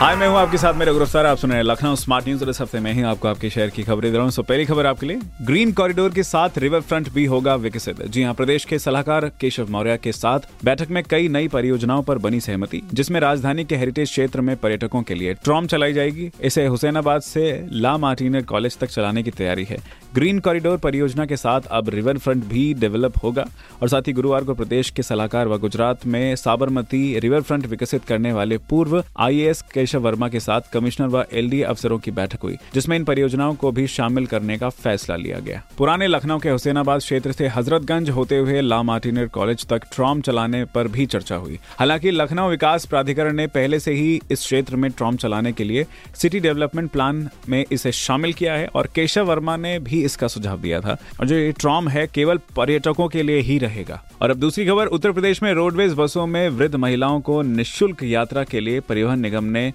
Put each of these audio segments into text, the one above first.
हाय, मैं हूँ आपके साथ मेरे गुरुस्तार आप सुन रहे हैं लखनऊ स्मार्ट न्यूज़। और इस हफ़्ते में ही आपको आपके शहर की खबरें दे रहा हूँ। सो पहली खबर आपके लिए। ग्रीन कॉरिडोर के साथ रिवर फ्रंट भी होगा विकसित। जी हाँ, प्रदेश के सलाहकार केशव मौर्य के साथ बैठक में कई नई परियोजनाओं पर बनी सहमति, जिसमें राजधानी के हेरिटेज क्षेत्र में पर्यटकों के लिए ट्रॉम चलाई जाएगी। इसे हुसैनाबाद से ला मार्टिनर कॉलेज तक चलाने की तैयारी है। ग्रीन कॉरिडोर परियोजना के साथ अब रिवर फ्रंट भी डेवलप होगा। और साथ ही गुरुवार को प्रदेश के सलाहकार व गुजरात में साबरमती रिवर फ्रंट विकसित करने वाले पूर्व आईएएस केशव वर्मा के साथ कमिश्नर व एलडी अफसरों की बैठक हुई, जिसमें इन परियोजनाओं को भी शामिल करने का फैसला लिया गया। पुराने लखनऊ के हुसैनाबाद क्षेत्र से हजरतगंज होते हुए ला मार्टिनर कॉलेज तक ट्रॉम चलाने पर भी चर्चा हुई। हालाँकि लखनऊ विकास प्राधिकरण ने पहले से ही इस क्षेत्र में ट्रॉम चलाने के लिए सिटी डेवलपमेंट प्लान में इसे शामिल किया है और केशव वर्मा ने भी इसका सुझाव दिया था। और जो ये ट्रॉम है, केवल पर्यटकों के लिए ही रहेगा। और अब दूसरी खबर, उत्तर प्रदेश में रोडवेज़ बसों में वृद्ध महिलाओं को निशुल्क यात्रा के लिए परिवहन निगम ने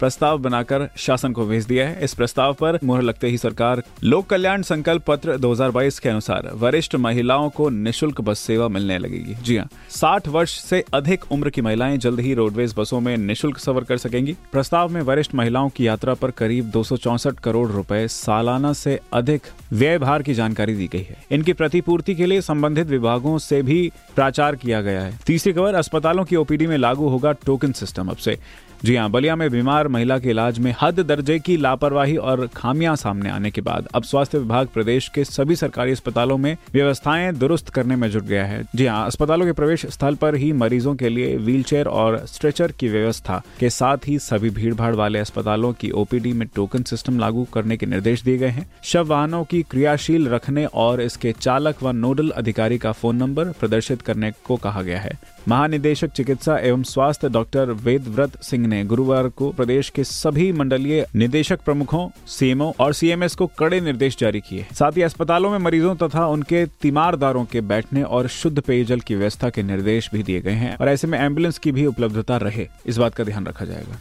प्रस्ताव बनाकर शासन को भेज दिया है। इस प्रस्ताव पर मुहर लगते ही सरकार लोक कल्याण संकल्प पत्र 2022 के अनुसार वरिष्ठ महिलाओं को निशुल्क बस सेवा मिलने लगेगी। जी हाँ साठ वर्ष से अधिक उम्र की महिलाएँ जल्द ही रोडवेज़ बसों में निशुल्क सफ़र कर सकेंगी। प्रस्ताव में वरिष्ठ महिलाओं की यात्रा पर करीब दो करोड़ रूपए सालाना से अधिक व्यय भार की जानकारी दी गई है। इनकी प्रतिपूर्ति के लिए संबंधित विभागों से भी प्राचार किया गया है। तीसरी खबर, अस्पतालों की ओपीडी में लागू होगा टोकन सिस्टम अब से। जी हाँ बलिया में बीमार महिला के इलाज में हद दर्जे की लापरवाही और खामियाँ सामने आने के बाद अब स्वास्थ्य विभाग प्रदेश के सभी सरकारी अस्पतालों में व्यवस्थाएँ दुरुस्त करने में जुट गया है। जी हाँ अस्पतालों के प्रवेश स्थल पर ही मरीजों के लिए व्हीलचेयर और स्ट्रेचर की व्यवस्था के साथ ही सभी भीड़ भाड़ वाले अस्पतालों की ओपीडी में टोकन सिस्टम लागू करने के निर्देश दिए गए हैं। शव वाहनों की क्रियाशील रखने और इसके चालक व नोडल अधिकारी का फ़ोन नंबर प्रदर्शित करने को कहा गया है। महानिदेशक चिकित्सा एवं स्वास्थ्य डॉक्टर वेदव्रत सिंह ने गुरुवार को प्रदेश के सभी मंडलीय निदेशक प्रमुखों, सीएमओ और सीएमएस को कड़े निर्देश जारी किए। साथ ही अस्पतालों में मरीजों तथा उनके तीमारदारों के बैठने और शुद्ध पेयजल की व्यवस्था के निर्देश भी दिए गए हैं और ऐसे में एंबुलेंस की भी उपलब्धता रहे। इस बात का ध्यान रखा जाएगा।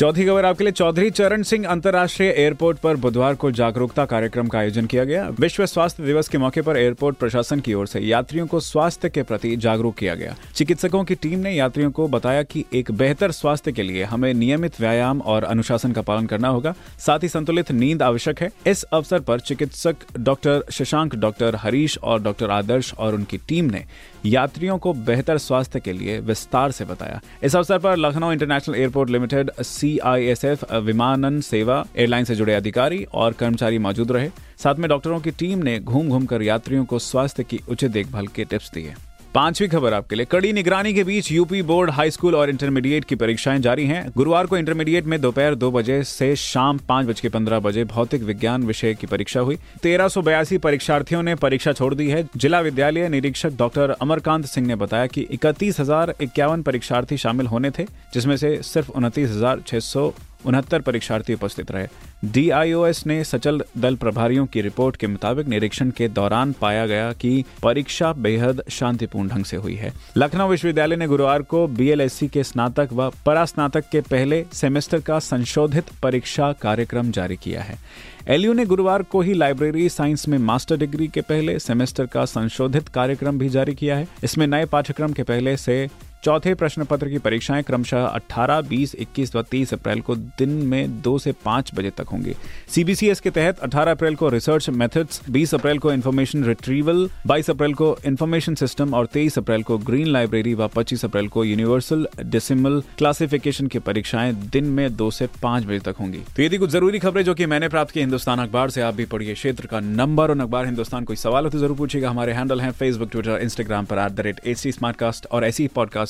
चौथी खबर आपके लिए। चौधरी चरण सिंह अंतर्राष्ट्रीय एयरपोर्ट पर बुधवार को जागरूकता कार्यक्रम का आयोजन किया गया। विश्व स्वास्थ्य दिवस के मौके पर एयरपोर्ट प्रशासन की ओर से यात्रियों को स्वास्थ्य के प्रति जागरूक किया गया। चिकित्सकों की टीम ने यात्रियों को बताया कि एक बेहतर स्वास्थ्य के लिए हमें नियमित व्यायाम और अनुशासन का पालन करना होगा। साथ ही संतुलित नींद आवश्यक है। इस अवसर पर चिकित्सक डॉक्टर शशांक, डॉक्टर हरीश और डॉक्टर आदर्श और उनकी टीम ने यात्रियों को बेहतर स्वास्थ्य के लिए विस्तार से बताया। इस अवसर पर Lucknow international airport limited CISF विमानन सेवा, एयरलाइन से जुड़े अधिकारी और कर्मचारी मौजूद रहे। साथ में डॉक्टरों की टीम ने घूम घूम कर यात्रियों को स्वास्थ्य की उचित देखभाल के टिप्स दिए। पांचवी खबर आपके लिए। कड़ी निगरानी के बीच यूपी बोर्ड, हाई स्कूल और इंटरमीडिएट की परीक्षाएँ जारी हैं। गुरुवार को इंटरमीडिएट में दोपहर दो बजे से शाम पाँच बज के पंद्रह बजे भौतिक विज्ञान विषय की परीक्षा हुई। तेरह सौ बयासी परीक्षार्थियों ने परीक्षा छोड़ दी है। जिला विद्यालय निरीक्षक डॉक्टर अमरकांत सिंह ने बताया कि इकतीस हज़ार इक्यावन परीक्षार्थी शामिल होने थे, जिसमें से सिर्फ़ उनतीस हज़ार छह सौ उनहत्तर परीक्षार्थी उपस्थित रहे। डीआईओएस ने सचल दल प्रभारियों की रिपोर्ट के मुताबिक निरीक्षण के दौरान पाया गया कि परीक्षा बेहद शांतिपूर्ण ढंग से हुई है। लखनऊ विश्वविद्यालय ने गुरुवार को बीएलएससी के स्नातक व परास्नातक के पहले सेमेस्टर का संशोधित परीक्षा कार्यक्रम जारी किया है। एलयू ने गुरुवार को ही लाइब्रेरी साइंस में मास्टर डिग्री के पहले सेमेस्टर का संशोधित कार्यक्रम भी जारी किया है। इसमें नए पाठ्यक्रम के पहले से चौथे प्रश्न पत्र की परीक्षाएँ क्रमशः 18, 20, 21 व 30 अप्रैल को दिन में दो से पाँच बजे तक होंगे। सीबीसीएस के तहत 18 अप्रैल को रिसर्च मेथड्स 20 अप्रैल को इन्फॉर्मेशन रिट्रीवल 22 अप्रैल को इन्फॉर्मेशन सिस्टम और 23 अप्रैल को ग्रीन लाइब्रेरी व 25 अप्रैल को यूनिवर्सल डेसिमल क्लासिफिकेशन की परीक्षाएँ दिन में दो से पाँच बजे तक होंगी। तो यदि कुछ ज़रूरी खबरें जो कि मैंने प्राप्त की हिंदुस्तान अखबार से। आप भी पढ़िए क्षेत्र का नंबर और अखबार हिंदुस्तान कोई सवाल हो तो ज़रूर पूछेगा हमारे हैंडल है फेसबुक ट्विटर इंस्टाग्राम पर एट और ऐसी पॉडकास्ट